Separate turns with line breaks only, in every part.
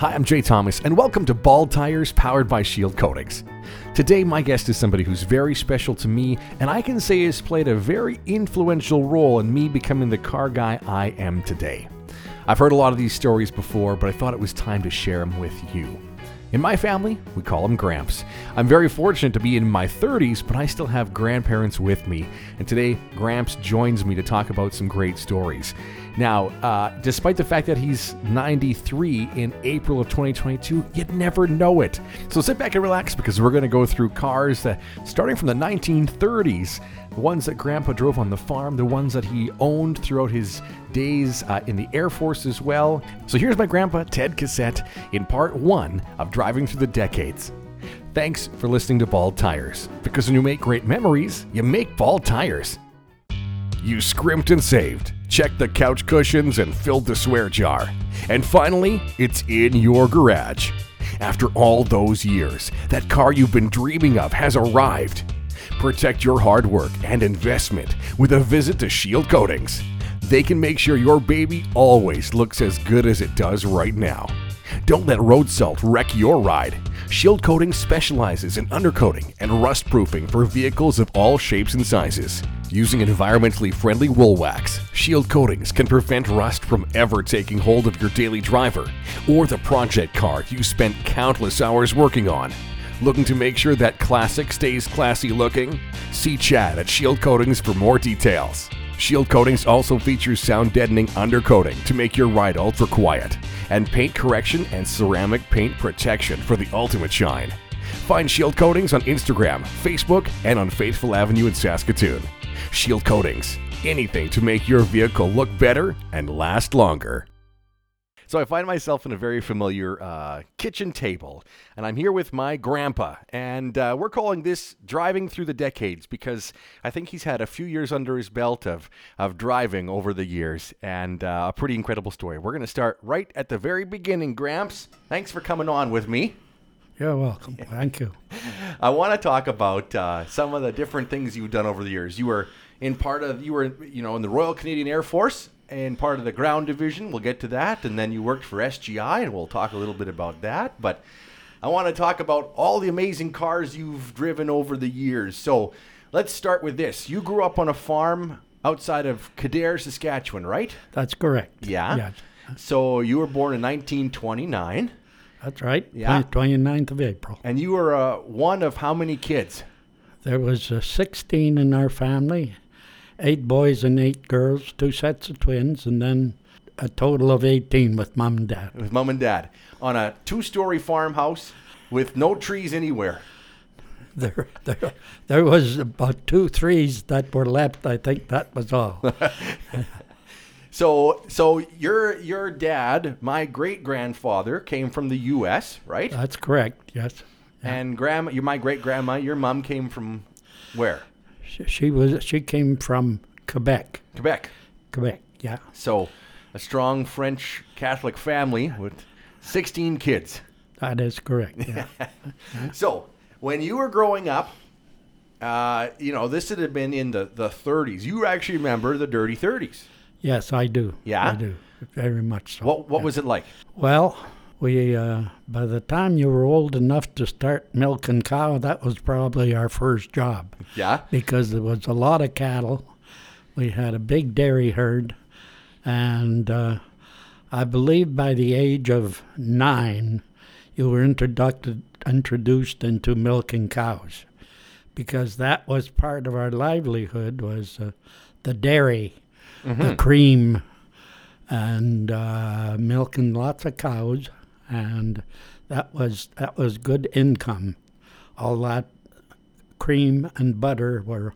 Hi, I'm Jay Thomas, and welcome to Bald Tires powered by Shield Coatings. Today, my guest is somebody who's very special to me, and I can say has played a very influential role in me becoming the car guy I am today. I've heard a lot of these stories before, but I thought it was time to share them with you. In my family, we call him Gramps. I'm very fortunate to be in my 30s, but I still have grandparents with me. And today, Gramps joins me to talk about some great stories. Now, uh, despite the fact that he's 93 in April of 2022, you'd never know it. So sit back and relax because we're going to go through cars that, starting from the 1930s, the ones that Grandpa drove on the farm, the ones that he owned throughout his days uh, in the Air Force as well. So here's my grandpa, Ted Cassette, in part one of Driving Through the Decades. Thanks for listening to Bald Tires, because when you make great memories, you make bald tires. You scrimped and saved, checked the couch cushions, and filled the swear jar. And finally, it's in your garage. After all those years, that car you've been dreaming of has arrived. Protect your hard work and investment with a visit to Shield Coatings. They can make sure your baby always looks as good as it does right now. Don't let road salt wreck your ride. Shield Coating specializes in undercoating and rust proofing for vehicles of all shapes and sizes. Using environmentally friendly wool wax, Shield Coatings can prevent rust from ever taking hold of your daily driver or the project car you spent countless hours working on. Looking to make sure that classic stays classy looking? See Chad at Shield Coatings for more details. Shield Coatings also features sound deadening undercoating to make your ride ultra quiet, and paint correction and ceramic paint protection for the ultimate shine. Find Shield Coatings on Instagram, Facebook, and on Faithfull Avenue in Saskatoon. Shield Coatings, anything to make your vehicle look better and last longer. So I find myself in a very familiar uh, kitchen table, and I'm here with my grandpa, and uh, we're calling this "Driving Through the Decades" because I think he's had a few years under his belt of of driving over the years, and uh, a pretty incredible story. We're going to start right at the very beginning. Gramps, thanks for coming on with me.
You're welcome. Thank you.
I want to talk about uh, some of the different things you've done over the years. You were in part of you were you know in the Royal Canadian Air Force and part of the ground division. We'll get to that, and then you worked for SGI, and we'll talk a little bit about that. But I want to talk about all the amazing cars you've driven over the years. So let's start with this. You grew up on a farm outside of Kildare, Saskatchewan, right?
That's correct.
Yeah.
Yeah,
So you were born in 1929,
that's right.
Yeah.
29th of April.
and you were uh, one of how many kids?
There was uh, 16 in our family, eight boys and eight girls, two sets of twins, and then a total of 18 with mom and dad.
with mom and dad on a two-story farmhouse with no trees anywhere.
There, there, there was about two threes that were left. I think that was all.
So, so your your dad, my great grandfather, came from the U.S., right?
That's correct. Yes.
And grandma, your my great grandma, your mom came from where?
She, she was. She came from Quebec.
Quebec.
Quebec. Yeah.
So, a strong French Catholic family with 16 kids.
That is correct. Yeah.
So, when you were growing up, uh, you know, this would have been in the, the 30s. You actually remember the dirty 30s.
yes, I do.
Yeah?
I do. Very much so.
What what was it like?
Well, we uh, by the time you were old enough to start milking cow, that was probably our first job.
Yeah.
because there was a lot of cattle. We had a big dairy herd, and uh, I believe by the age of nine, you were introduced introduced into milking cows, because that was part of our livelihood was uh, the dairy, the cream, and uh, milking lots of cows, and that was that was good income. All that cream and butter were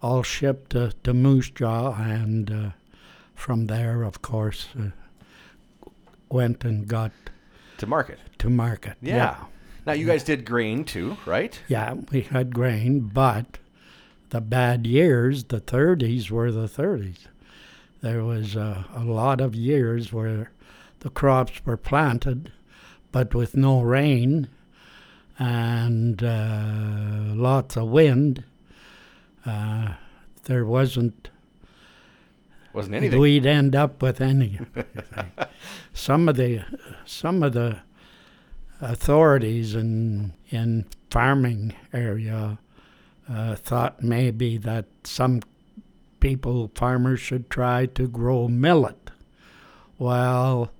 all shipped to, to Moose Jaw, and uh, from there, of course, uh, went and got
To market.
to market.
Yeah. Now you guys did grain too, right?
Yeah, we had grain, but the bad years, the 30s, were the 30s. There was uh, a lot of years where the crops were planted, but with no rain and uh, lots of wind. Uh, there wasn't
Wasn't anything.
we'd end up with any. some of the some of the authorities in in farming area uh, thought maybe that some people farmers should try to grow millet. Well,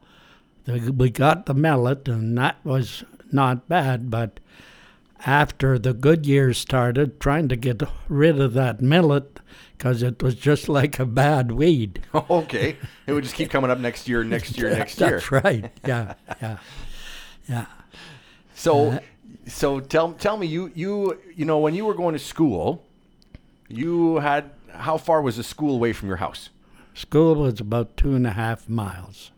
we got the millet, and that was not bad, but after the good years started, trying to get rid of that millet because it was just like a bad weed.
okay. It would just keep coming up next year, next year, next year.
That's right. Yeah, yeah, yeah.
So,
Uh,
so tell tell me you you you know when you were going to school, you had how far was the school away from your house?
School was about two and a half miles,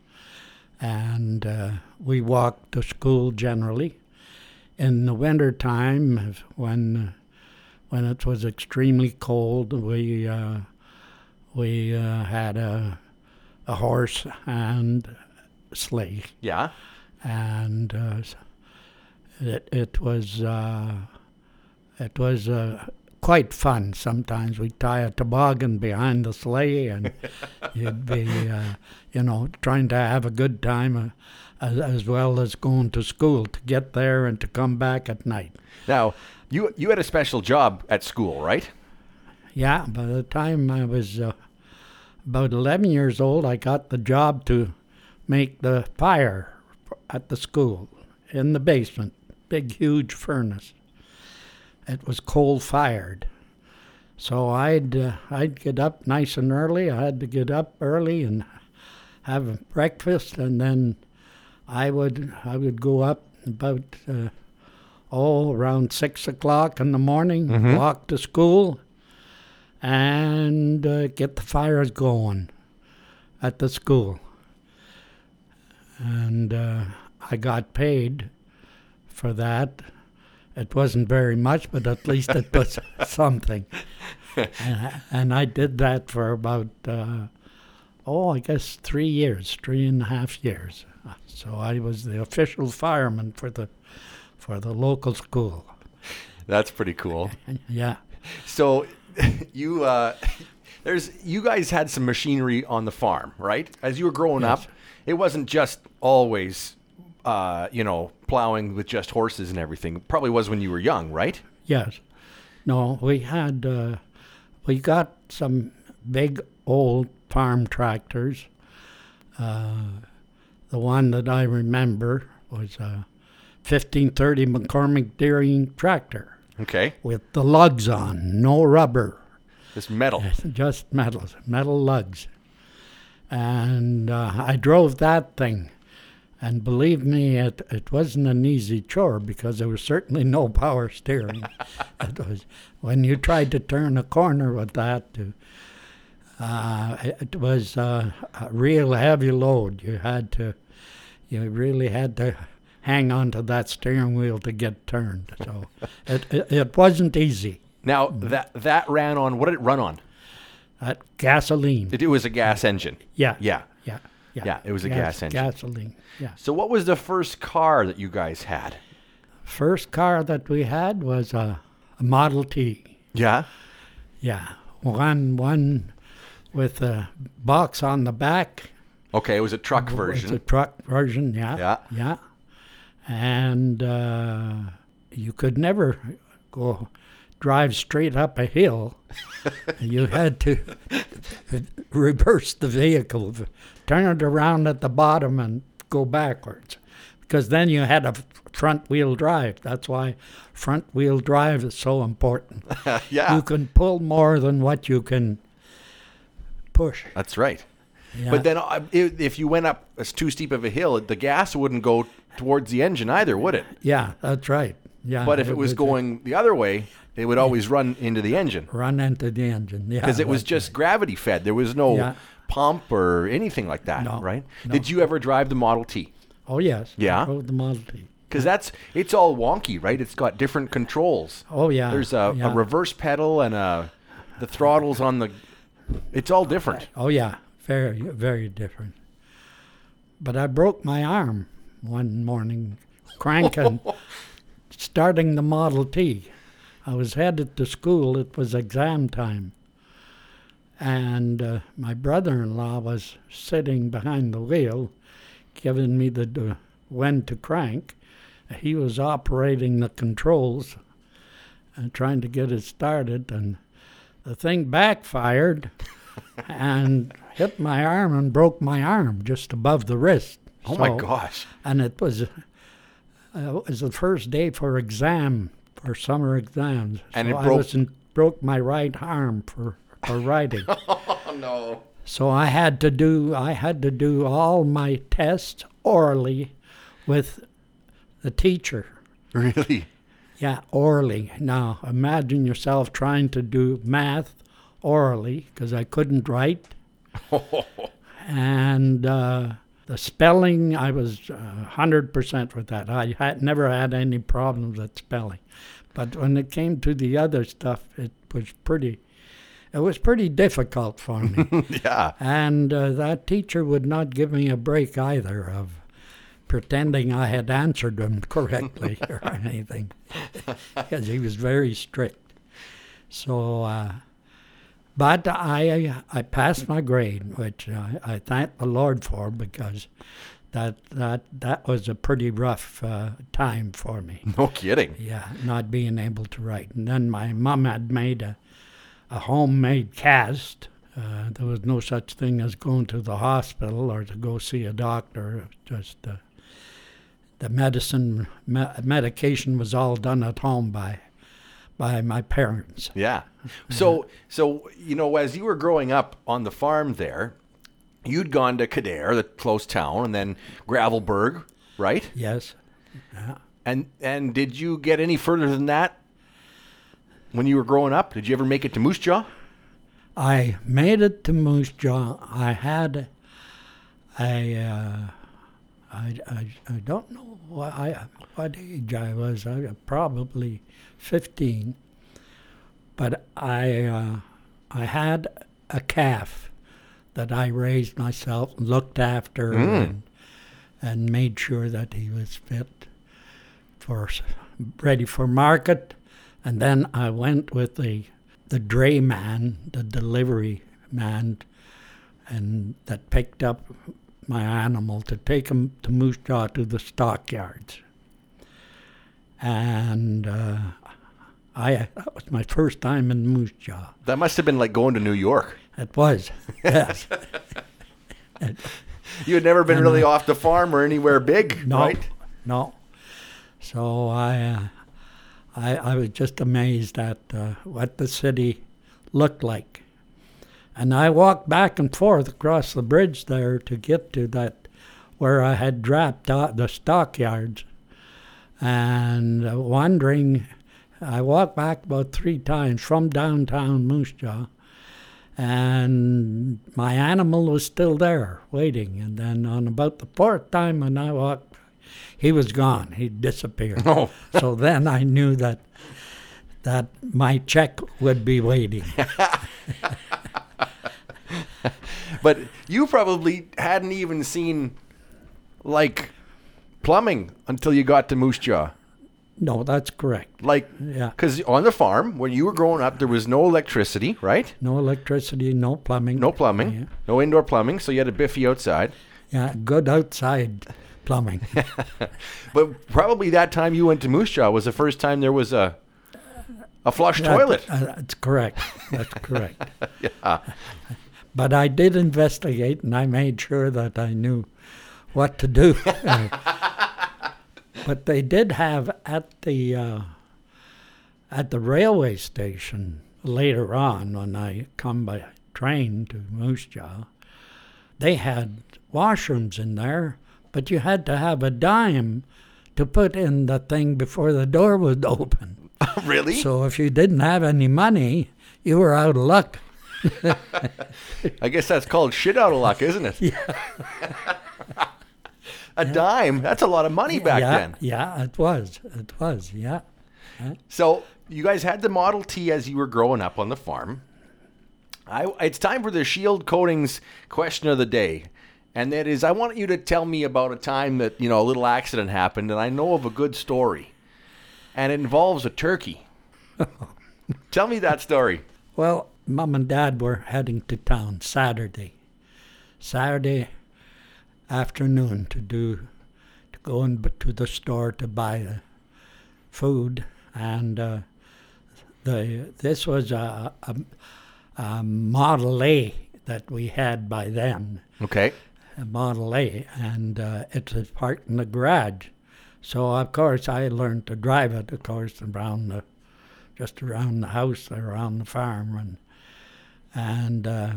and uh, we walked to school generally. In the winter time, when when it was extremely cold, we uh, we uh, had a a horse and sleigh,
Yeah.
and uh, it it was uh, it was uh, quite fun. Sometimes we'd tie a toboggan behind the sleigh, and you'd be uh, you know trying to have a good time. Uh, as, as well as going to school to get there and to come back at night.
Now, you you had a special job at school, right?
Yeah, by the time I was uh, about 11 years old, I got the job to make the fire at the school in the basement. Big, huge furnace. It was coal fired. So I'd uh, I'd get up nice and early. I had to get up early and have breakfast, and then I would I would go up about uh, oh around six o'clock in the morning, walk to school, and uh, get the fires going at the school. And uh, I got paid for that. It wasn't very much, but at least it was something. And, I- and I did that for about, uh, oh, I guess three years, three and a half years. So I was the official fireman for the for the local school.
That's pretty cool.
Yeah.
So, you uh, there's you guys had some machinery on the farm, right? As you were growing
Yes.
up, it wasn't just always, uh, you know, plowing with just horses and everything. Probably was when you were young, right?
Yes. No, we had, uh, we got some big old farm tractors. Uh, the one that I remember was a 1530 McCormick Deering tractor
Okay,
with the lugs on, no rubber,
this metal.
just metal, metal lugs. And uh, I drove that thing. And believe me, it, it wasn't an easy chore because there was certainly no power steering. it was when you tried to turn a corner with that. To, uh, it, was uh, a real heavy load. You had to, you really had to hang on to that steering wheel to get turned. So it, it, it wasn't easy.
Now that that ran on what did it run on?
That gasoline.
It, it was a gas engine.
yeah.
Yeah.
Yeah. Yeah.
Yeah, it was a gas engine.
Gasoline. Yeah.
So what was the first car that you guys had?
First car that we had was a, a Model T.
Yeah.
Yeah. One one with a box on the back.
Okay, it was a truck version.
It's a truck version, yeah.
Yeah.
Yeah. And uh, you could never go drive straight up a hill. you had to reverse the vehicle, turn it around at the bottom and go backwards. Because then you had a front wheel drive. That's why front wheel drive is so important.
yeah.
You can pull more than what you can push.
That's right.
Yeah.
But then uh, if, if you went up as too steep of a hill, the gas wouldn't go towards the engine either, would it?
yeah, that's right. Yeah.
But if it was going the other way, it would always run into the engine
run into the engine, yeah.
because it was just gravity fed. There was no
Yeah.
pump or anything like that,
No,
right?
no.
Did you ever drive the Model T?
Oh yes. I
Yeah?
drove the Model T.
Because that's it's all wonky, right? It's got different controls.
Oh yeah.
There's a,
yeah.
a reverse pedal and a the throttles on the. It's all different.
Oh yeah, very very different. But I broke my arm one morning cranking, starting the Model T. I was headed to school. It was exam time, and uh, my brother-in-law was sitting behind the wheel, giving me the, the when to crank. He was operating the controls and trying to get it started, and the thing backfired and hit my arm and broke my arm just above the wrist.
Oh my gosh.
And it was uh, it was the first day for exam for summer exams.
And
so
it
I
broke-
was in, broke my right arm for for writing.
Oh no.
So I had to do I had to do all my tests orally with the teacher.
Really?
Yeah, orally. Now imagine yourself trying to do math orally because I couldn't write, and uh, the spelling I was hundred percent with that. I had never had any problems with spelling, but when it came to the other stuff, it was pretty. It was pretty difficult for me.
yeah.
And uh, that teacher would not give me a break either of pretending I had answered them correctly or anything, because he was very strict. So, uh, but I I passed my grade, which I, I thank the Lord for because that that that was a pretty rough uh, time for me.
No kidding.
Yeah, not being able to write. And then my mom had made a, a homemade cast. Uh, there was no such thing as going to the hospital or to go see a doctor. It was just uh, the medicine, me- medication was all done at home by, by my parents.
Yeah. So so you know, as you were growing up on the farm there, you'd gone to Kildare, the close town, and then Gravelbourg, right?
Yes.
And and did you get any further than that when you were growing up? Did you ever make it to Moose Jaw?
I made it to Moose Jaw. I had a, uh, I, I, I don't know what, I, what age I was. I was probably 15. But I, uh, I had a calf that I raised myself, looked after, and, and made sure that he was fit for ready for market. And then I went with the the dray man, the delivery man, and that picked up my animal to take him to Moose Jaw to the stockyards. And uh, I that was my first time in Moose Jaw.
That must have been like going to New York.
It was, yes.
You had never been really off the farm or anywhere big,
No,
right?
no. So I, uh, I, I was just amazed at uh, what the city looked like, and I walked back and forth across the bridge there to get to that where I had dropped out the stockyards, and uh, wondering. I walked back about three times from downtown Moose Jaw, and my animal was still there waiting. And then on about the fourth time when I walked, he was gone. He disappeared.
Oh.
so then I knew that that my check would be waiting.
But you probably hadn't even seen like plumbing until you got to Moose Jaw.
No, that's correct.
Like,
Yeah.
because on the farm when you were growing up, there was no electricity, right?
No electricity, no plumbing.
No plumbing,
Yeah,
no indoor plumbing, so you had a biffy outside.
yeah good outside plumbing.
But probably that time you went to Moose Jaw was the first time there was a a flush
That-
toilet.
uh, that's correct. That's correct.
yeah.
But I did investigate, and I made sure that I knew what to do. but they did have at the uh, at the railway station later on, when I come by train to Moose Jaw, they had washrooms in there, but you had to have a dime to put in the thing before the door would open.
really?
So if you didn't have any money, you were out of luck.
I guess that's called shit out of luck, isn't it? Yeah. A dime. That's a lot of money back
yeah,
then.
Yeah, it was. It was. Yeah.
So you guys had the Model T as you were growing up on the farm. I, it's time for the Shield Coatings question of the day. And that is, I want you to tell me about a time that, you know, a little accident happened, and I know of a good story. And it involves a turkey. tell me that story.
Well, mom and dad were heading to town Saturday. Saturday afternoon to do to go in to the store to buy the food and uh, the this was a, a, a Model A that we had by then,
Okay.
a Model A, and uh, it was parked in the garage. So of course I learned to drive it, of course, around the, just around the house, around the farm, and and uh,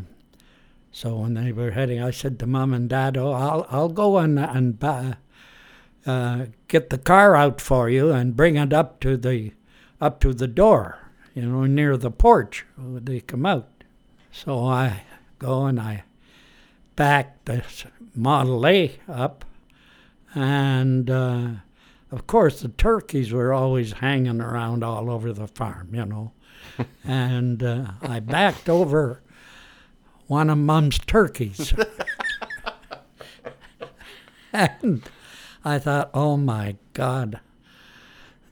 so when they were heading, I said to mom and dad, "Oh, I'll I'll go and and buy, uh, get the car out for you and bring it up to the up to the door, you know, near the porch they come out." So I go and I back this Model A up, and uh, of course the turkeys were always hanging around all over the farm, you know. and uh, I backed over one of Mum's turkeys. and I thought, oh my God,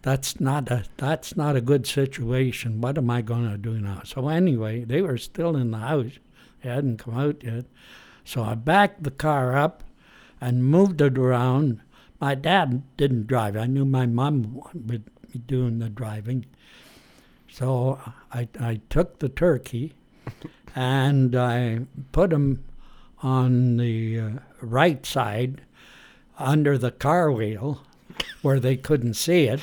that's not a that's not a good situation. What am I going to do now? So anyway, they were still in the house; they hadn't come out yet. So I backed the car up and moved it around. My dad didn't drive. I knew my mom would be doing the driving. So I, I took the turkey and I put him on the uh, right side under the car wheel where they couldn't see it.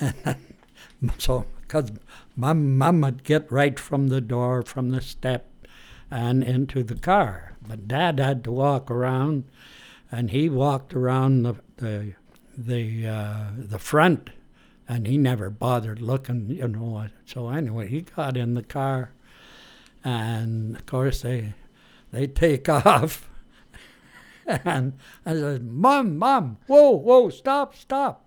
and so, because mom, mom would get right from the door, from the step, and into the car. But dad had to walk around, and he walked around the the the, uh, the front, and he never bothered looking, you know. So anyway, he got in the car, and of course they they take off. And I said, Mom, Mom, whoa, whoa, stop, stop.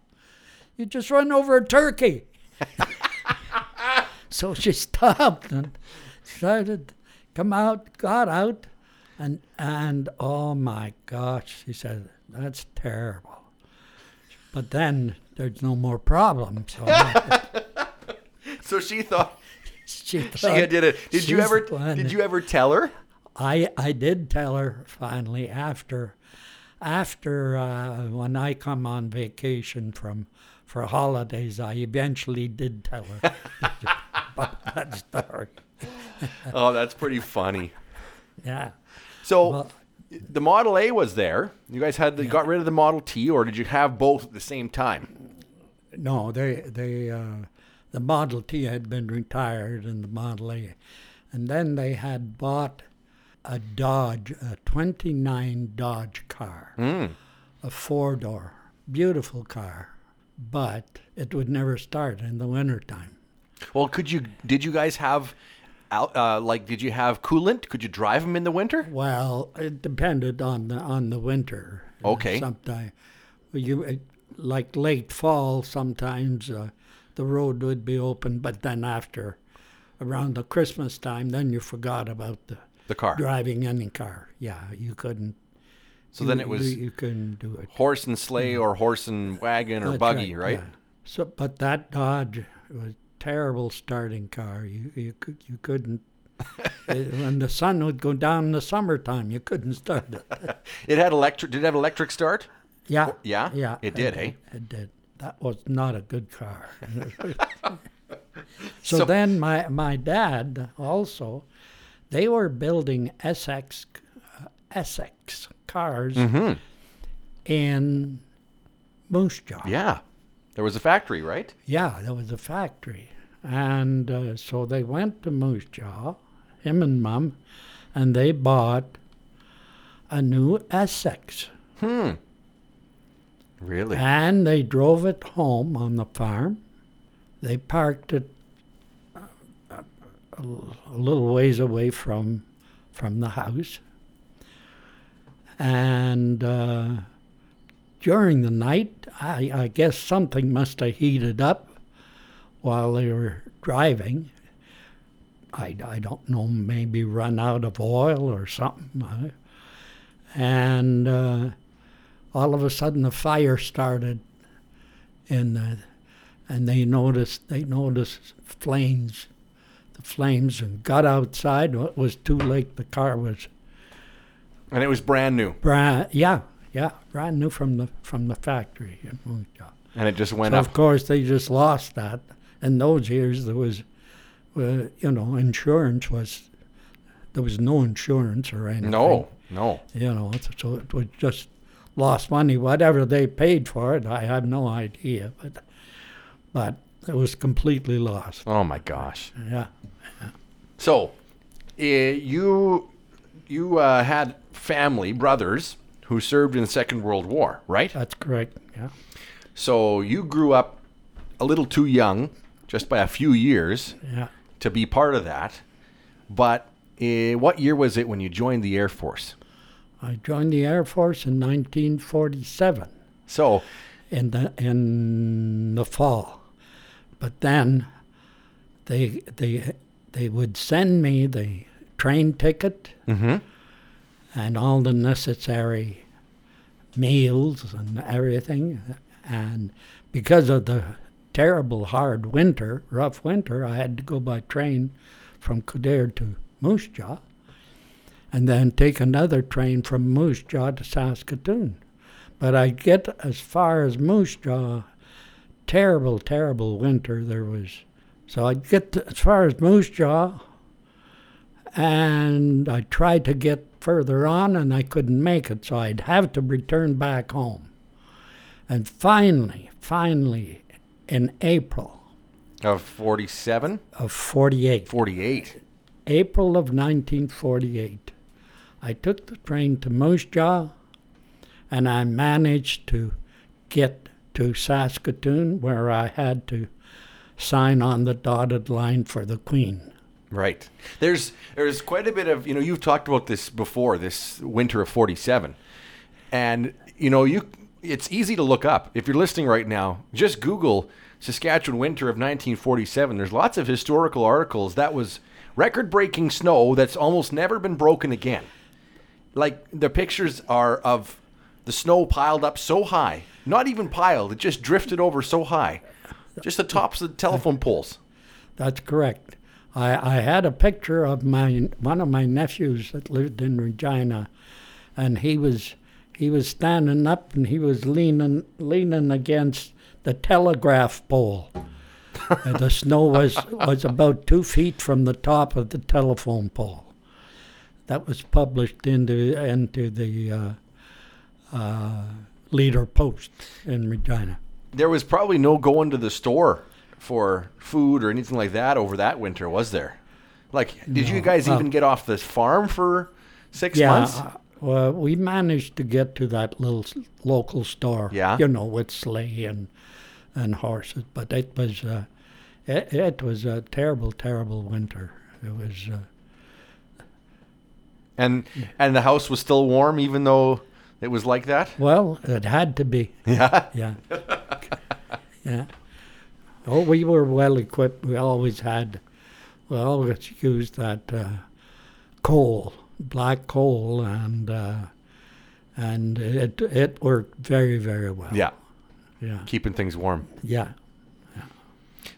You just run over a turkey. so she stopped and started, come out, got out, and, and oh my gosh, she said, that's terrible. But then there's no more problem. So
So she thought
she,
she did it. Did you ever did you ever tell her?
I I did tell her finally after after uh, when I come on vacation from for holidays. I eventually did tell her about that story.
Oh, that's pretty funny.
Yeah.
So
Well-
the Model A was there. You guys had the, got rid of the Model T, or did you have both at the same time?
No, they they uh, the Model T had been retired and the Model A, and then they had bought a Dodge, a '29 Dodge car,
Mm.
a four door, beautiful car, but it would never start in the wintertime.
Well, could you? Did you guys have, out, uh, like, did you have coolant? Could you drive them in the winter?
Well, it depended on the on the winter.
Okay.
Sometimes, you like late fall. Sometimes uh, the road would be open, but then after, around the Christmas time, then you forgot about the
The car.
driving any car. Yeah, you couldn't.
So
you-
then it was
you, you couldn't do it.
horse and sleigh, or horse and wagon, or
That's
buggy, right?
yeah. So, but that Dodge was terrible starting car. You you could you couldn't. it, when the sun would go down in the summertime, you couldn't start it.
It had electric. Did it have electric start?
Yeah.
Yeah?
Yeah.
It did, hey?
It did. That was not a good car. so,
So-
then my my dad also, they were building Essex, uh, Essex cars
Mm-hmm.
in Moose Jaw.
Yeah. There was a factory, right?
Yeah, there was a factory. And uh, so they went to Moose Jaw, him and Mum, and they bought a new Essex.
Hmm. Really?
And they drove it home on the farm. They parked it uh, a, a little ways away from from the house. And uh, during the night, I, I guess something must have heated up while they were driving. I, I don't know, maybe run out of oil or something. And uh, all of a sudden the fire started in the, and they noticed they noticed flames the flames and got outside. It was too late. The car was
And it was brand new,
brand, yeah, yeah, brand new from the from the factory
and it just went
So
up.
of course they just lost that. In those years, there was, uh, you know, insurance was there was no insurance or anything.
No, no.
you know, so it was just lost money. Whatever they paid for it, I have no idea, but but it was completely lost.
Oh my gosh.
Yeah,
So, uh, you you uh, had family, brothers who served in the Second World War, right?
that's correct. Yeah,
So you grew up a little too young, just by a few years,
yeah.
to be part of that. But uh, what year was it when you joined the Air Force?
I joined the Air Force in 1947
So,
in the in the fall, but then they they they would send me the train ticket
mm-hmm.
and all the necessary meals and everything. And because of the terrible hard winter, rough winter, I had to go by train from Kildare to Moose Jaw and then take another train from Moose Jaw to Saskatoon. But I get as far as Moose Jaw, terrible, terrible winter there was. So I'd get to, as far as Moose Jaw, and I tried to get further on and I couldn't make it, so I'd have to return back home. And finally, finally, in April
Of 47?
of 48,
48.
April of 1948, I took the train to Moose Jaw and I managed to get to Saskatoon where I had to sign on the dotted line for the Queen.
Right. There's there's quite a bit of you know you've talked about this before this winter of 47, and you know you it's easy to look up if you're listening right now. Just Google Saskatchewan winter of 1947. There's lots of historical articles that was record-breaking snow that's almost never been broken again. Like the pictures are of the snow piled up so high, not even piled, it just drifted over so high, just the tops of the telephone poles.
That's correct. I, I had a picture of my one of my nephews that lived in Regina, and he was he was standing up and he was leaning leaning against the telegraph pole. and the snow was was about two feet from the top of the telephone pole. That was published into into the uh, uh, Leader Post in Regina.
there was probably no going to the store for food or anything like that over that winter, was there? Like, did you guys even get off this farm for six
yeah,
months?
uh, well, we managed to get to that little s- local store.
Yeah.
You know, with sleigh and and horses, but it was uh, it, it was a terrible, terrible winter. It was.
And and the house was still warm, even though it was like that.
well, it had to be.
Yeah.
Yeah. yeah. Oh, we were well equipped. We always had. We always used that uh, coal, black coal, and uh, and it it worked very very well.
Yeah.
Yeah.
Keeping things warm.
Yeah.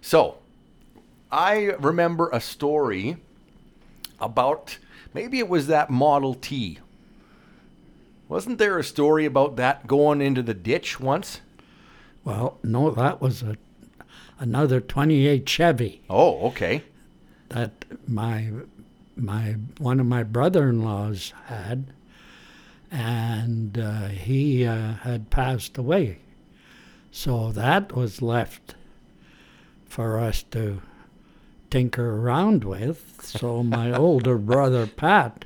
So, I remember a story about maybe it was that Model T. Wasn't there a story about that going into the ditch once?
Well, no, that was a another 28 Chevy
Oh, okay.
that my my one of my brother-in-laws had, and uh, he uh, had passed away. So that was left for us to tinker around with. So my older brother Pat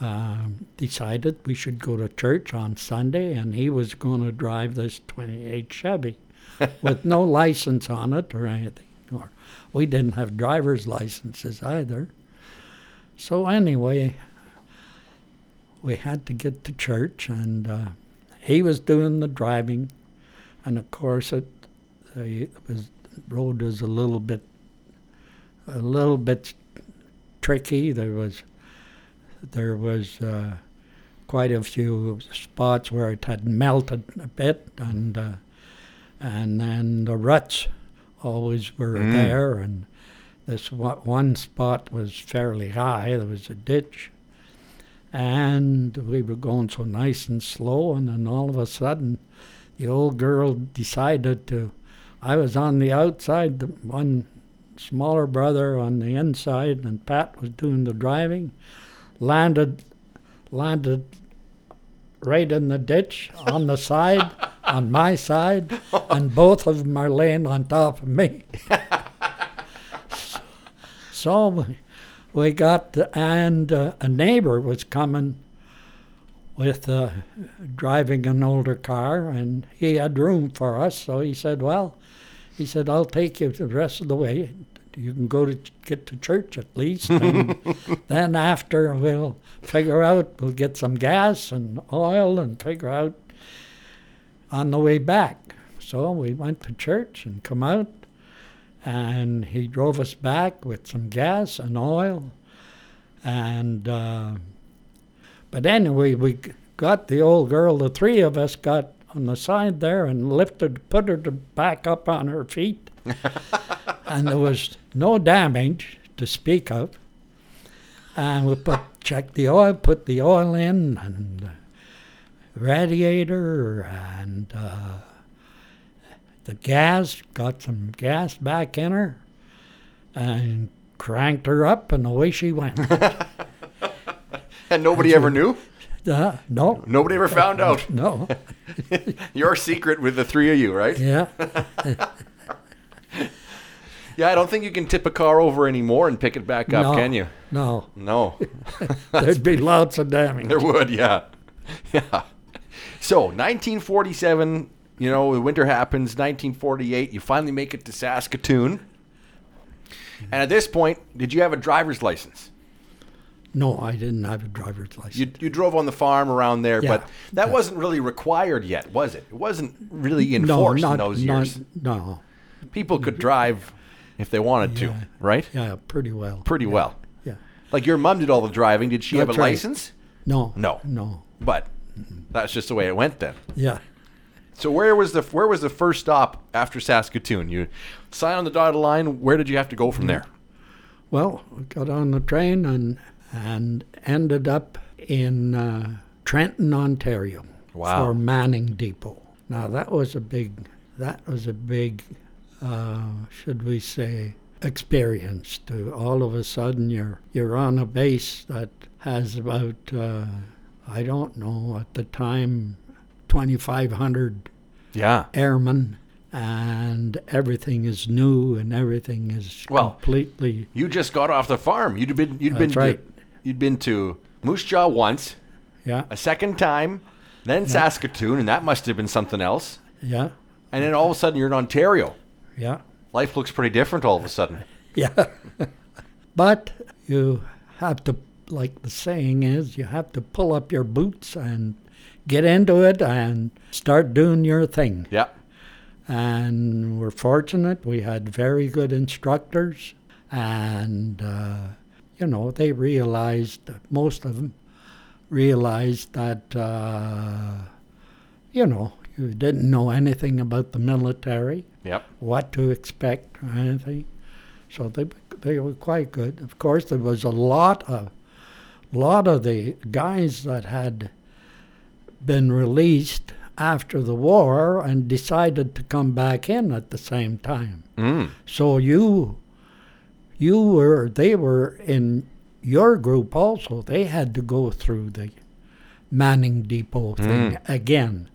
um, decided we should go to church on Sunday, and he was going to drive this 28 Chevy with no license on it or anything. Or we didn't have driver's licenses either. So anyway, we had to get to church, and uh, he was doing the driving, and of course it, uh, it was road was a little bit a little bit tricky. There was there was uh, quite a few spots where it had melted a bit, and uh, and then the ruts always were
Mm.
there, and this one spot was fairly high. There was a ditch, and we were going so nice and slow, and then all of a sudden, the old girl decided to. I was on the outside, the one smaller brother on the inside, and Pat was doing the driving. Landed, landed right in the ditch on the side, on my side, and both of them are laying on top of me. so we, we got, the, and uh, a neighbor was coming with uh, driving an older car, and he had room for us. So he said, "Well," he said, "I'll take you the rest of the way. You can go to get to church at least, and then after we'll figure out. We'll get some gas and oil and figure out on the way back." So we went to church and come out, and he drove us back with some gas and oil, and. Uh, but anyway, we got the old girl, the three of us got on the side there and lifted, put her to back up on her feet. and there was no damage to speak of. And we put, checked the oil, put the oil in, and uh, radiator, and uh, the gas, got some gas back in her, and cranked her up, and away she went.
And nobody ever knew?
Uh, no,
Nobody ever found out.
no.
Your secret with the three of you, right?
Yeah.
Yeah, I don't think you can tip a car over anymore and pick it back up,
no,
can you?
No.
No.
There'd be lots of damage.
There would, yeah. Yeah. So, 1947, you know, the winter happens. 1948, you finally make it to Saskatoon. And at this point, did you have a driver's license?
No, I didn't have a driver's license.
You, you drove on the farm around there,
Yeah.
but that wasn't really required yet, was it? It wasn't really
no,
enforced
not,
in those
not-
years.
no.
People could drive if they wanted to, right?
Yeah, pretty well.
Pretty well.
Yeah.
Like your mom did all the driving. Did she have a
right.
license?
No.
No.
No.
But that's just the way it went then.
Yeah.
So where was the where was the first stop after Saskatoon? You sign on the dotted line. Where did you have to go from mm. there?
Well, got on the train and and ended up in uh, Trenton, Ontario,
Wow.
for Manning Depot. Now that was a big that was a big, uh, should we say, experience. To all of a sudden you're you're on a base that has about uh, I don't know at the time, 2,500
Yeah.
airmen. And everything is new, and everything is
Well,
completely
You just got off the farm. You'd been you'd been
right.
You'd been to Moose Jaw once,
yeah,
a second time, then Saskatoon, and that must have been something else.
yeah,
And then all of a sudden you're in Ontario.
yeah.
Life looks pretty different all of a sudden.
Yeah. but you have to, like the saying is, you have to pull up your boots and get into it and start doing your thing.
Yeah.
And we're fortunate. We had very good instructors. And, uh, you know, they realized, most of them realized that, uh, you know, you didn't know anything about the military
Yep.
what to expect or anything. So they they were quite good. Of course, there was a lot of lot of the guys that had been released after the war and decided to come back in at the same time.
Mm.
So you you were they were in your group also. They had to go through the Manning Depot thing again.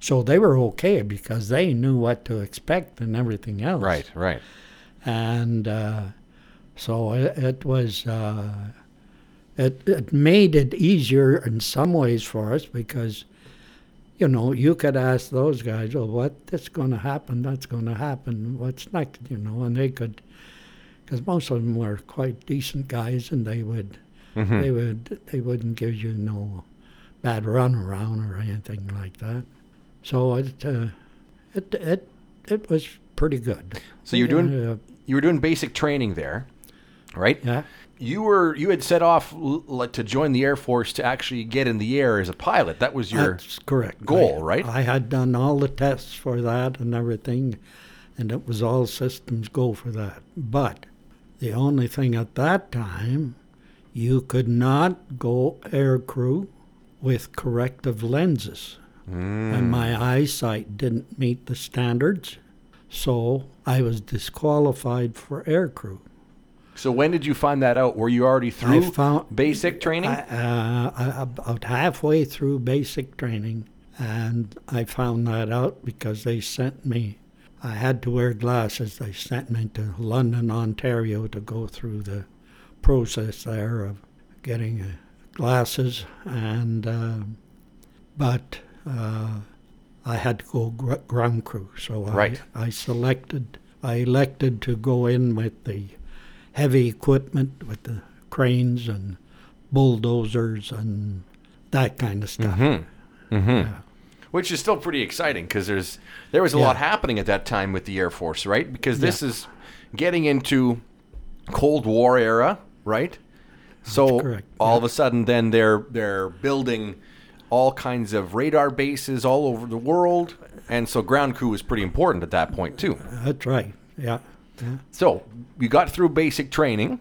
So they were okay because they knew what to expect and everything else.
Right. Right.
And uh, so it, it was, uh, it, it made it easier in some ways for us because, you know, you could ask those guys, oh, what's going to happen? That's going to happen. What's next? You know, and they could, because most of them were quite decent guys and they would,
Mhm.
they would, they wouldn't give you no bad run around or anything like that. So it, uh, it, it, it was pretty good.
So you're doing
Uh,
you were doing basic training there, right?
yeah.
You were you had set off l- like to join the Air Force to actually get in the air as a pilot. That was your
That's correct.
goal,
I-
right?
I had done all the tests for that and everything, and it was all systems go for that. But The only thing at that time, you could not go aircrew with corrective lenses. And my eyesight didn't meet the standards, so I was disqualified for aircrew.
So when did you find that out? Were you already through
found-
basic training?
I, uh, about halfway through basic training, and I found that out because they sent me. I had to wear glasses. They sent me to London, Ontario, to go through the process there of getting uh, glasses, and uh, but uh, I had to go gr- ground crew, so
Right.
I, I selected. I elected to go in with the heavy equipment, with the cranes and bulldozers and that kind of stuff.
Mm-hmm. Mm-hmm.
Yeah.
Which is still pretty exciting because there's there was a
Yeah.
lot happening at that time with the Air Force, right? Because this is getting into Cold War era, right? So all
yeah.
of a sudden, then they're they're building all kinds of radar bases all over the world, and so ground crew was pretty important at that point too.
That's right. Yeah. yeah.
So you got through basic training.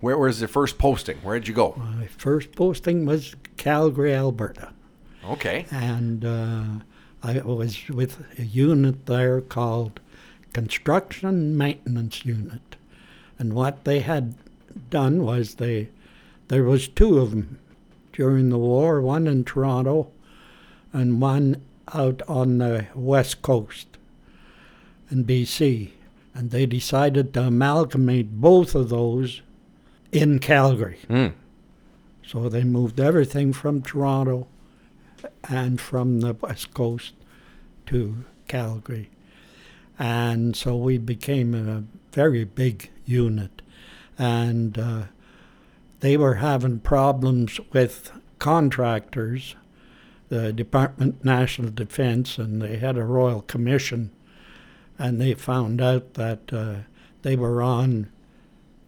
Where was the first posting? Where did you go?
My first posting was Calgary, Alberta.
Okay.
and uh, I was with a unit there called Construction Maintenance Unit. And what they had done was they, there was two of them during the war, one in Toronto and one out on the west coast in BC. And they decided to amalgamate both of those in Calgary.
Mm.
So they moved everything from Toronto and from the west coast to Calgary. And so we became a very big unit. And uh, they were having problems with contractors, the Department of National Defense, and they had a Royal Commission. And they found out that uh, they were on,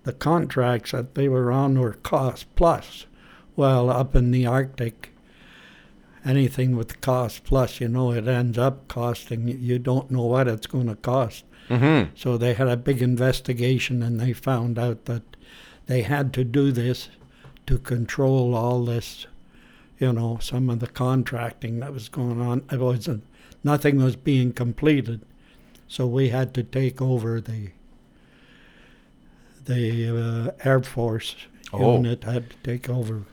the contracts that they were on were cost plus. Well, up in the Arctic, anything with cost plus, you know, it ends up costing, you don't know what it's going to cost.
Mm-hmm.
So they had a big investigation and they found out that they had to do this to control all this, you know, some of the contracting that was going on. It wasn't, nothing was being completed. So we had to take over the the uh, Air Force
Oh.
unit had to take over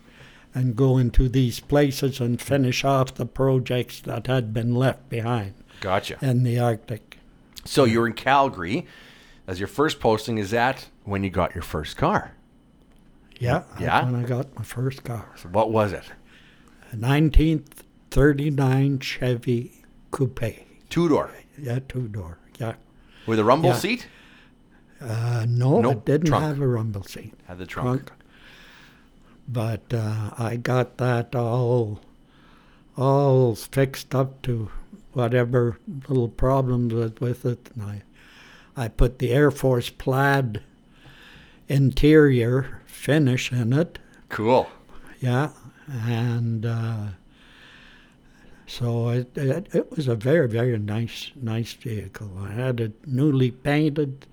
and go into these places and finish off the projects that had been left behind
Gotcha.
in the Arctic.
So you're in Calgary as your first posting. Is that when you got your first car?
Yeah,
Yeah?
when I got my first car.
So what was it?
A 1939 Chevy Coupe.
Two door
Yeah, two door. Yeah.
with a rumble
Yeah.
seat.
Uh, no,
Nope,
it didn't
trunk.
have a rumble seat.
Had the trunk.
But uh, I got that all all fixed up to whatever little problems was with it. And I, I put the Air Force plaid interior finish in it.
Cool.
Yeah, and uh, so it, it it was a very very nice nice vehicle. I had it newly painted,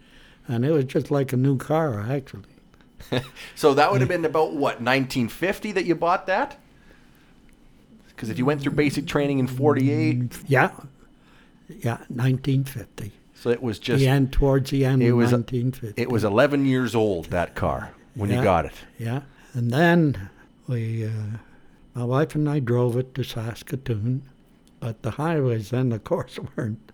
and it was just like a new car actually.
So that would have been about what 1950 that you bought that. Because if you went through basic training in 48,
Yeah, yeah, 1950.
so it was just
the end towards the end
it
of
was
1950.
it was 11 years old that car when you got it.
Yeah, and then we, uh, my wife and I drove it to Saskatoon, but the highways then, of course, weren't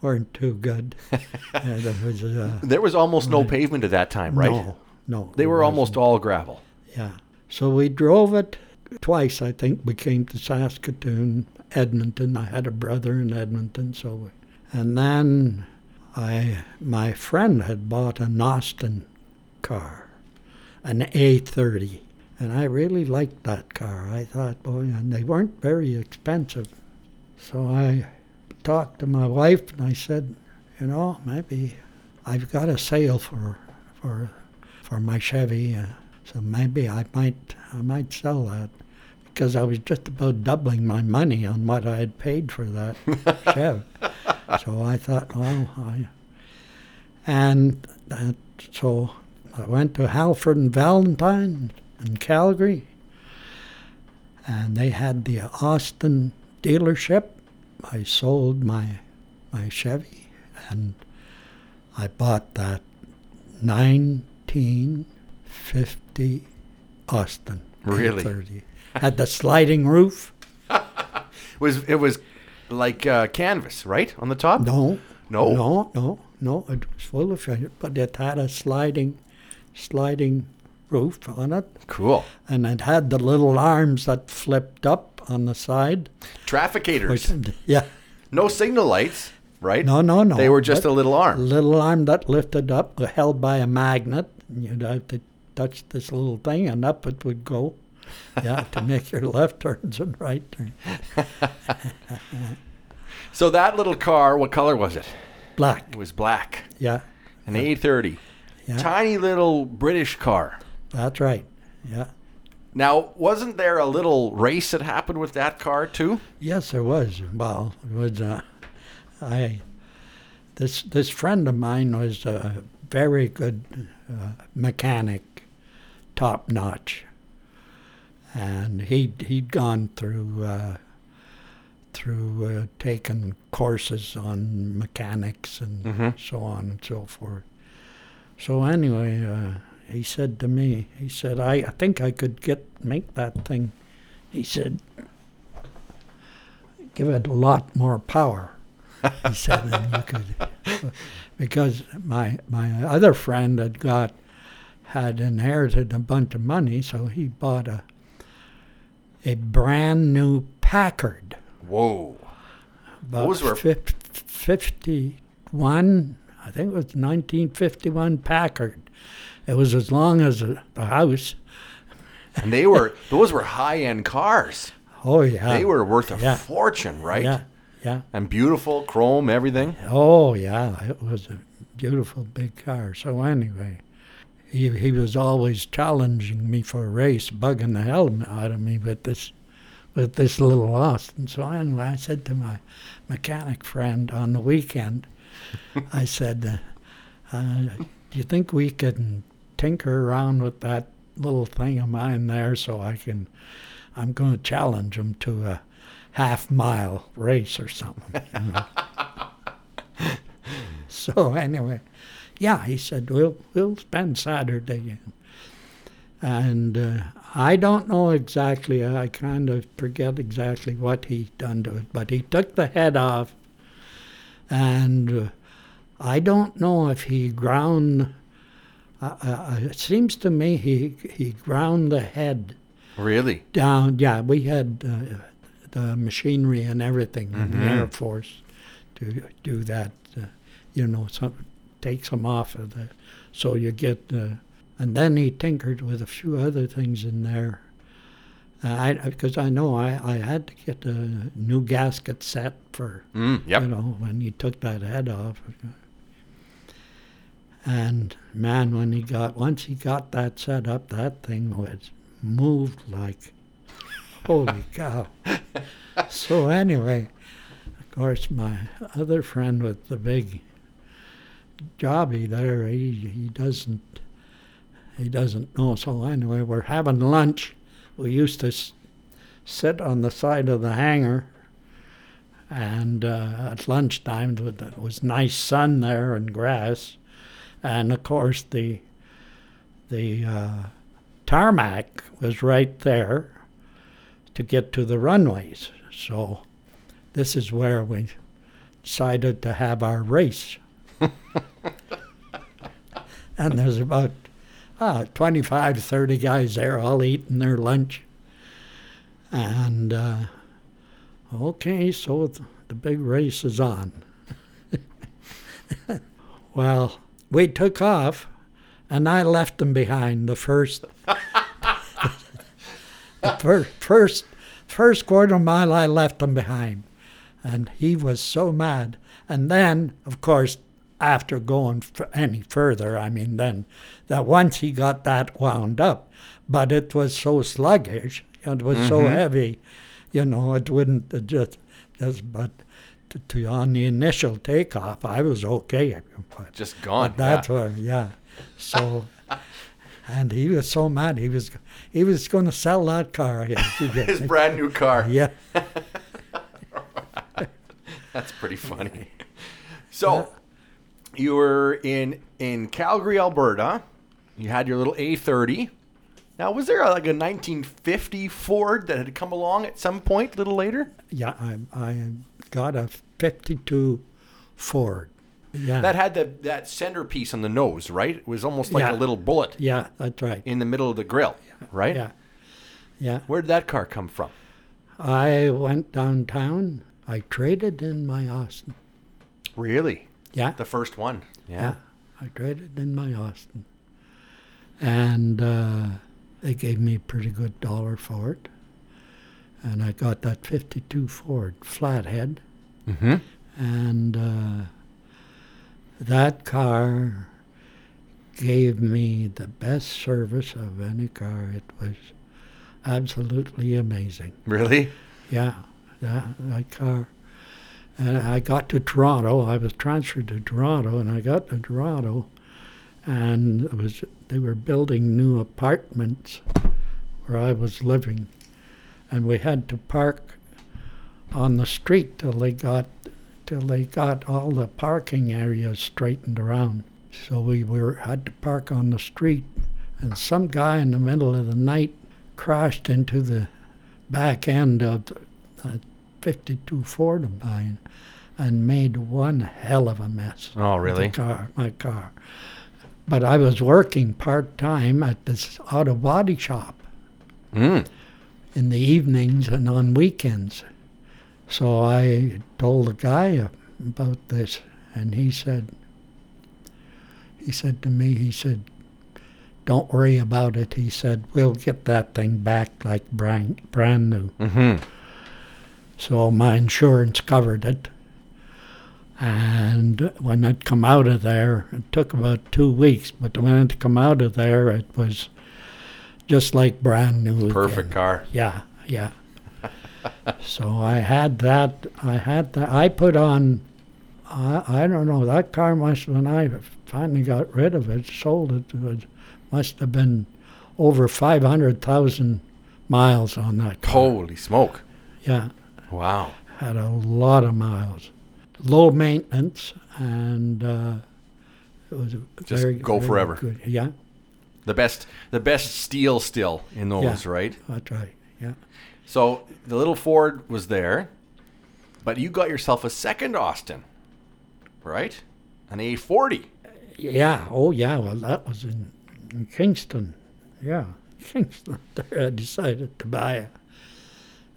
weren't too good. was uh,
There was almost no pavement at that time, right?
no, no.
They were almost
wasn't.
all gravel.
Yeah. So we drove it twice, I think. We came to Saskatoon, Edmonton. I had a brother in Edmonton, so we, and then I my friend had bought an Austin car, an A30, and I really liked that car. I thought, boy, and they weren't very expensive. So I talked to my wife and I said, you know, maybe I've got a sale for for for my Chevy. Uh, so maybe I might I might sell that because I was just about doubling my money on what I had paid for that Chev. So I thought, well, I And that, so I went to Halford and Valentine in Calgary, and they had the Austin dealership. I sold my my Chevy, and I bought that 1950 Austin.
Really?
A30. Had the sliding roof.
Was it was like uh, canvas, right, on the top?
No.
No?
No, no, no. It was full of finish, but it had a sliding, sliding roof on it,
Cool.
and it had the little arms that flipped up on the side.
Trafficators.
Which, yeah,
no signal lights, right?
no, no, no.
They were just
but
a little
a
arm.
little arm that lifted up, held by a magnet. You'd have to touch this little thing, and up it would go. Yeah, to make your left turns and right turns.
So that little car, what color was it?
Black.
It was black.
Yeah,
An A30.
yeah.
Tiny little British car.
That's right. Yeah.
Now, wasn't there a little race that happened with that car too?
Yes, there was. Well, it was. Uh, I this this friend of mine was a very good uh, mechanic, top notch, and he he'd gone through uh, through uh, taking courses on mechanics and
Mhm.
so on and so forth. So anyway, uh, he said to me, he said, I, I think I could get make that thing. He said, give it a lot more power. He said, than you could, because my my other friend had got had inherited a bunch of money, so he bought a a brand new Packard.
Whoa.
About
Those were-
fif- 51, I think it was 1951 Packard. It was as long as the house.
And they were those were high-end cars.
Oh yeah.
They were worth a
Yeah.
fortune, right?
Yeah, yeah.
And beautiful, chrome, everything.
Oh yeah, it was a beautiful big car. So anyway, he he was always challenging me for a race, bugging the hell out of me with this with this little Austin. So anyway, I said to my mechanic friend on the weekend, I said, uh, uh, "Do you think we can tinker around with that little thing of mine there so I can?" I'm going to challenge him to a half mile race or something. You know? so anyway, yeah, he said we'll we'll spend Saturday, and uh, I don't know exactly. I kind of forget exactly what he done to it, but he took the head off, and uh, I don't know if he ground. Uh, uh, it seems to me he he ground the head
Really?
down. Yeah, we had uh, the machinery and everything in the Air Force to do that. Uh, you know, some takes them off of the, so you get. Uh, and then he tinkered with a few other things in there. Uh, I because I know I, I had to get a new gasket set for
Mm, yep.
you know, when he took that head off. And man, when he got once he got that set up, that thing was moved like holy cow. so anyway, of course, my other friend with the big jobby there, he he doesn't he doesn't know. So anyway, we're having lunch. We used to sit on the side of the hangar and uh, at lunchtime it was nice sun there and grass, and of course the the uh, tarmac was right there to get to the runways. So this is where we decided to have our race. and there's about ah, 25, 30 guys there all eating their lunch. And uh, Okay, so th- the big race is on. well, we took off, and I left them behind the first. first, first, first quarter mile, I left him behind, and he was so mad. And then, of course, after going f- any further, I mean, then that once he got that wound up, but it was so sluggish, it was so heavy, you know, it wouldn't uh, just, just, but to, to on the initial takeoff, I was okay. But,
Just gone.
but that's
yeah.
where, yeah. So, and he was so mad. He was he was going to sell that car.
His brand new car.
yeah.
That's pretty funny. So, you were in in Calgary, Alberta. You had your little A30. Now, was there like a 1950 Ford that had come along at some point a little later?
Yeah, I, I got a 52 Ford. Yeah.
That had the that centerpiece on the nose, right? It was almost like
Yeah.
a little bullet
yeah, that's right.
in the middle of the grill, right?
Yeah. Yeah.
Where did that car come from?
I went downtown. I traded in my Austin.
Really?
Yeah.
The first one.
Yeah.
Yeah.
I traded in my Austin. And uh, they gave me a pretty good dollar for it. And I got that 52 Ford flathead.
Mm-hmm.
And uh, that car gave me the best service of any car. It was absolutely amazing.
Really?
Yeah, that, that car. And I got to Toronto. I was transferred to Toronto, and I got to Toronto, and it was they were building new apartments where I was living, and we had to park on the street till they got till they got all the parking areas straightened around. So we were had to park on the street, and some guy in the middle of the night crashed into the back end of a 52 Ford of mine and made one hell of a mess.
Oh, really?
The car, my car. But I was working part time at this auto body shop
Mm.
in the evenings and on weekends. So I told the guy about this, and he said, he said to me, he said, "Don't worry about it." He said, "We'll get that thing back like brand brand new."
Mm-hmm.
So my insurance covered it. And when it come out of there, it took about two weeks, but when it come out of there, it was just like brand new.
Perfect
again.
car.
Yeah, yeah. So I had that. I had that. I put on. I I don't know. That car must when I finally got rid of it, sold it. It must have been over five hundred thousand miles on that car.
Holy smoke.
Yeah,
Wow.
had a lot of miles. Low maintenance and uh, it was
Just
very
go
very
forever.
Good. Yeah,
The best the best steel still in those,
Yeah.
right?
that's right. Yeah.
So the little Ford was there, but you got yourself a second Austin, right? An A40.
Yeah. Oh, yeah. Well, that was in, in Kingston. Yeah, Kingston. I decided to buy it.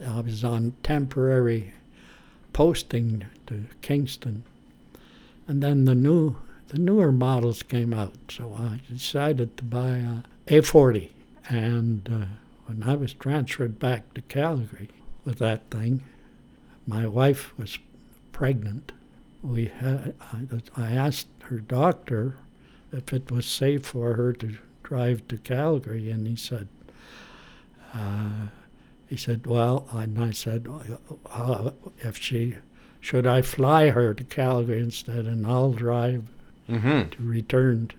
I was on temporary posting to Kingston, and then the new the newer models came out. So I decided to buy a A40, and uh, when I was transferred back to Calgary with that thing, my wife was pregnant. We had, I, asked her doctor if it was safe for her to drive to Calgary, and he said, uh, he said, well, and I said, uh, if she, should I fly her to Calgary instead, and I'll drive
Mm-hmm.
to return.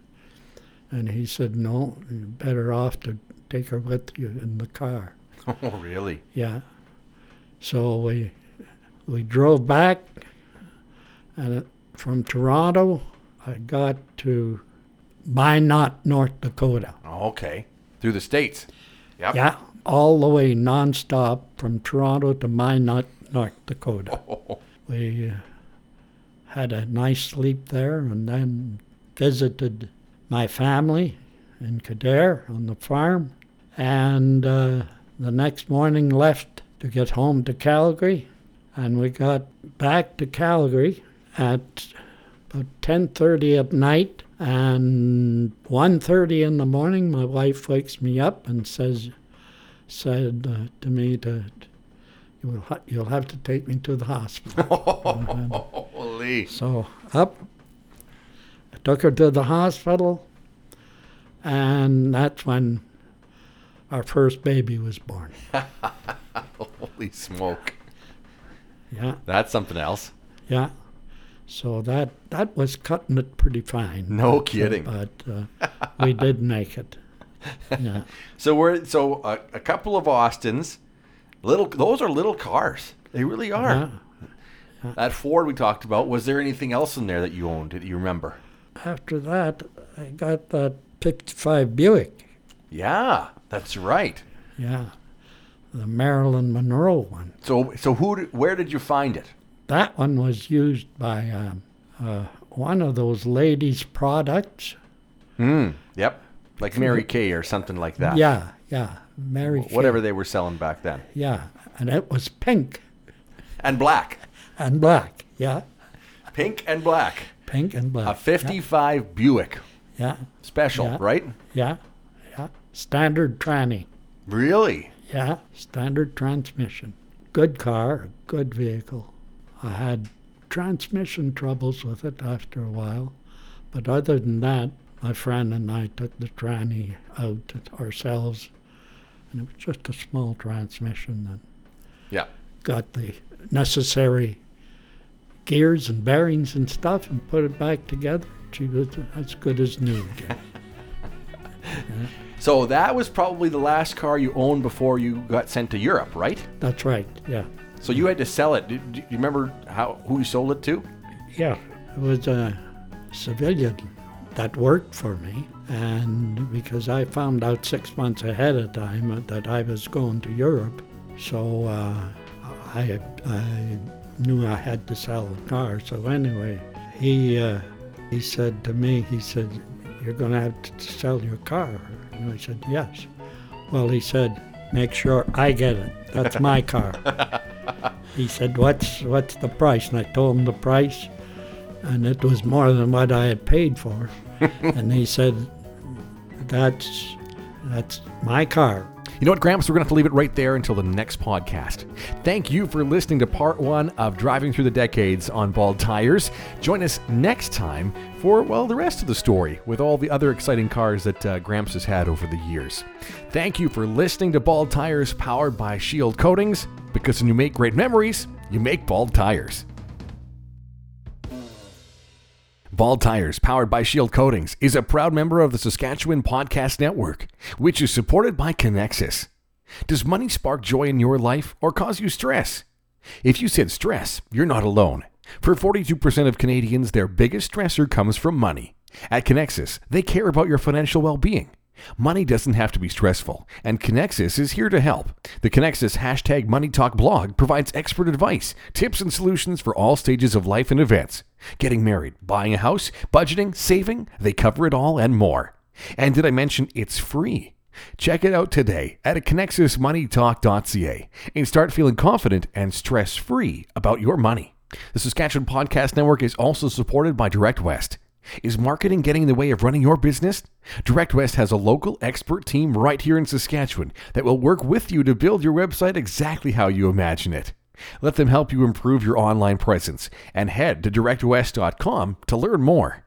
And he said, no, you're better off to take her with you in the car.
Oh, really?
Yeah. So we we drove back, and it, from Toronto, I got to Minot, North Dakota.
Oh, okay. Through the states. Yep.
Yeah, all the way nonstop from Toronto to Minot, North Dakota.
Oh,
We uh, had a nice sleep there, and then visited my family in Kildare on the farm, and uh, the next morning left to get home to Calgary, and we got back to Calgary at about 10:30 at night, and 1:30 in the morning, my wife wakes me up and says, said uh, to me to. you will ha- you'll have to take me to the hospital.
Holy.
So up, I took her to the hospital, and that's when our first baby was born.
Holy smoke.
Yeah,
That's something else.
Yeah. So that that was cutting it pretty fine.
No kidding.
But uh, we did make it. Yeah.
So we're so a, a couple of Austins, little. Those are little cars. They really are.
yeah.
That Ford we talked about. Was there anything else in there that you owned that you remember?
After that, I got that 55 Buick.
Yeah, that's right.
Yeah. The Marilyn Monroe one.
So so who? Where did you find it?
That one was used by um, uh, one of those ladies' products.
Hmm. Yep. Like Mary Kay or something like that.
Yeah, yeah. Mary Kay.
Whatever they were selling back then.
Yeah. And it was pink
And black.
and black. Yeah.
Pink and black.
Pink and black.
A 55 Buick
Yeah.
special,
Yeah.
right?
Yeah. Yeah. Standard tranny.
Really?
Yeah. Standard transmission. Good car, good vehicle. I had transmission troubles with it after a while. But other than that, my friend and I took the tranny out ourselves. And it was just a small transmission and
Yeah.
got the necessary gears and bearings and stuff and put it back together. She was as good as new again.
So that was probably the last car you owned before you got sent to Europe, right?
That's right. Yeah.
So you had to sell it. Do, do you remember how who you sold it to?
Yeah. It was a civilian that worked for me. And because I found out six months ahead of time that I was going to Europe, so uh, I, I knew I had to sell the car. So anyway, he, uh, he said to me, he said, you're going to have to sell your car. And I said, yes. Well, he said, make sure I get it. That's my car. he said, what's, what's the price? And I told him the price and it was more than what I had paid for. and he said, "That's that's my car."
You know what, Gramps? We're going to have to leave it right there until the next podcast. Thank you for listening to part one of Driving Through the Decades on Bald Tires. Join us next time for, well, the rest of the story with all the other exciting cars that uh, Gramps has had over the years. Thank you for listening to Bald Tires powered by Shield Coatings, because when you make great memories, you make bald tires. Bald Tires, powered by Shield Coatings, is a proud member of the Saskatchewan Podcast Network, which is supported by Conexus. Does money spark joy in your life or cause you stress? If you said stress, you're not alone. For 42% of Canadians, their biggest stressor comes from money. At Conexus, they care about your financial well being. Money doesn't have to be stressful, and Conexus is here to help. The Conexus hashtag Money Talk blog provides expert advice, tips, and solutions for all stages of life and events. Getting married, buying a house, budgeting, saving, they cover it all and more. And did I mention it's free? Check it out today at conexusmoneytalk.ca and start feeling confident and stress free about your money. The Saskatchewan Podcast Network is also supported by Direct West. Is marketing getting in the way of running your business? Direct West has a local expert team right here in Saskatchewan that will work with you to build your website exactly how you imagine it. Let them help you improve your online presence and head to directwest.com to learn more.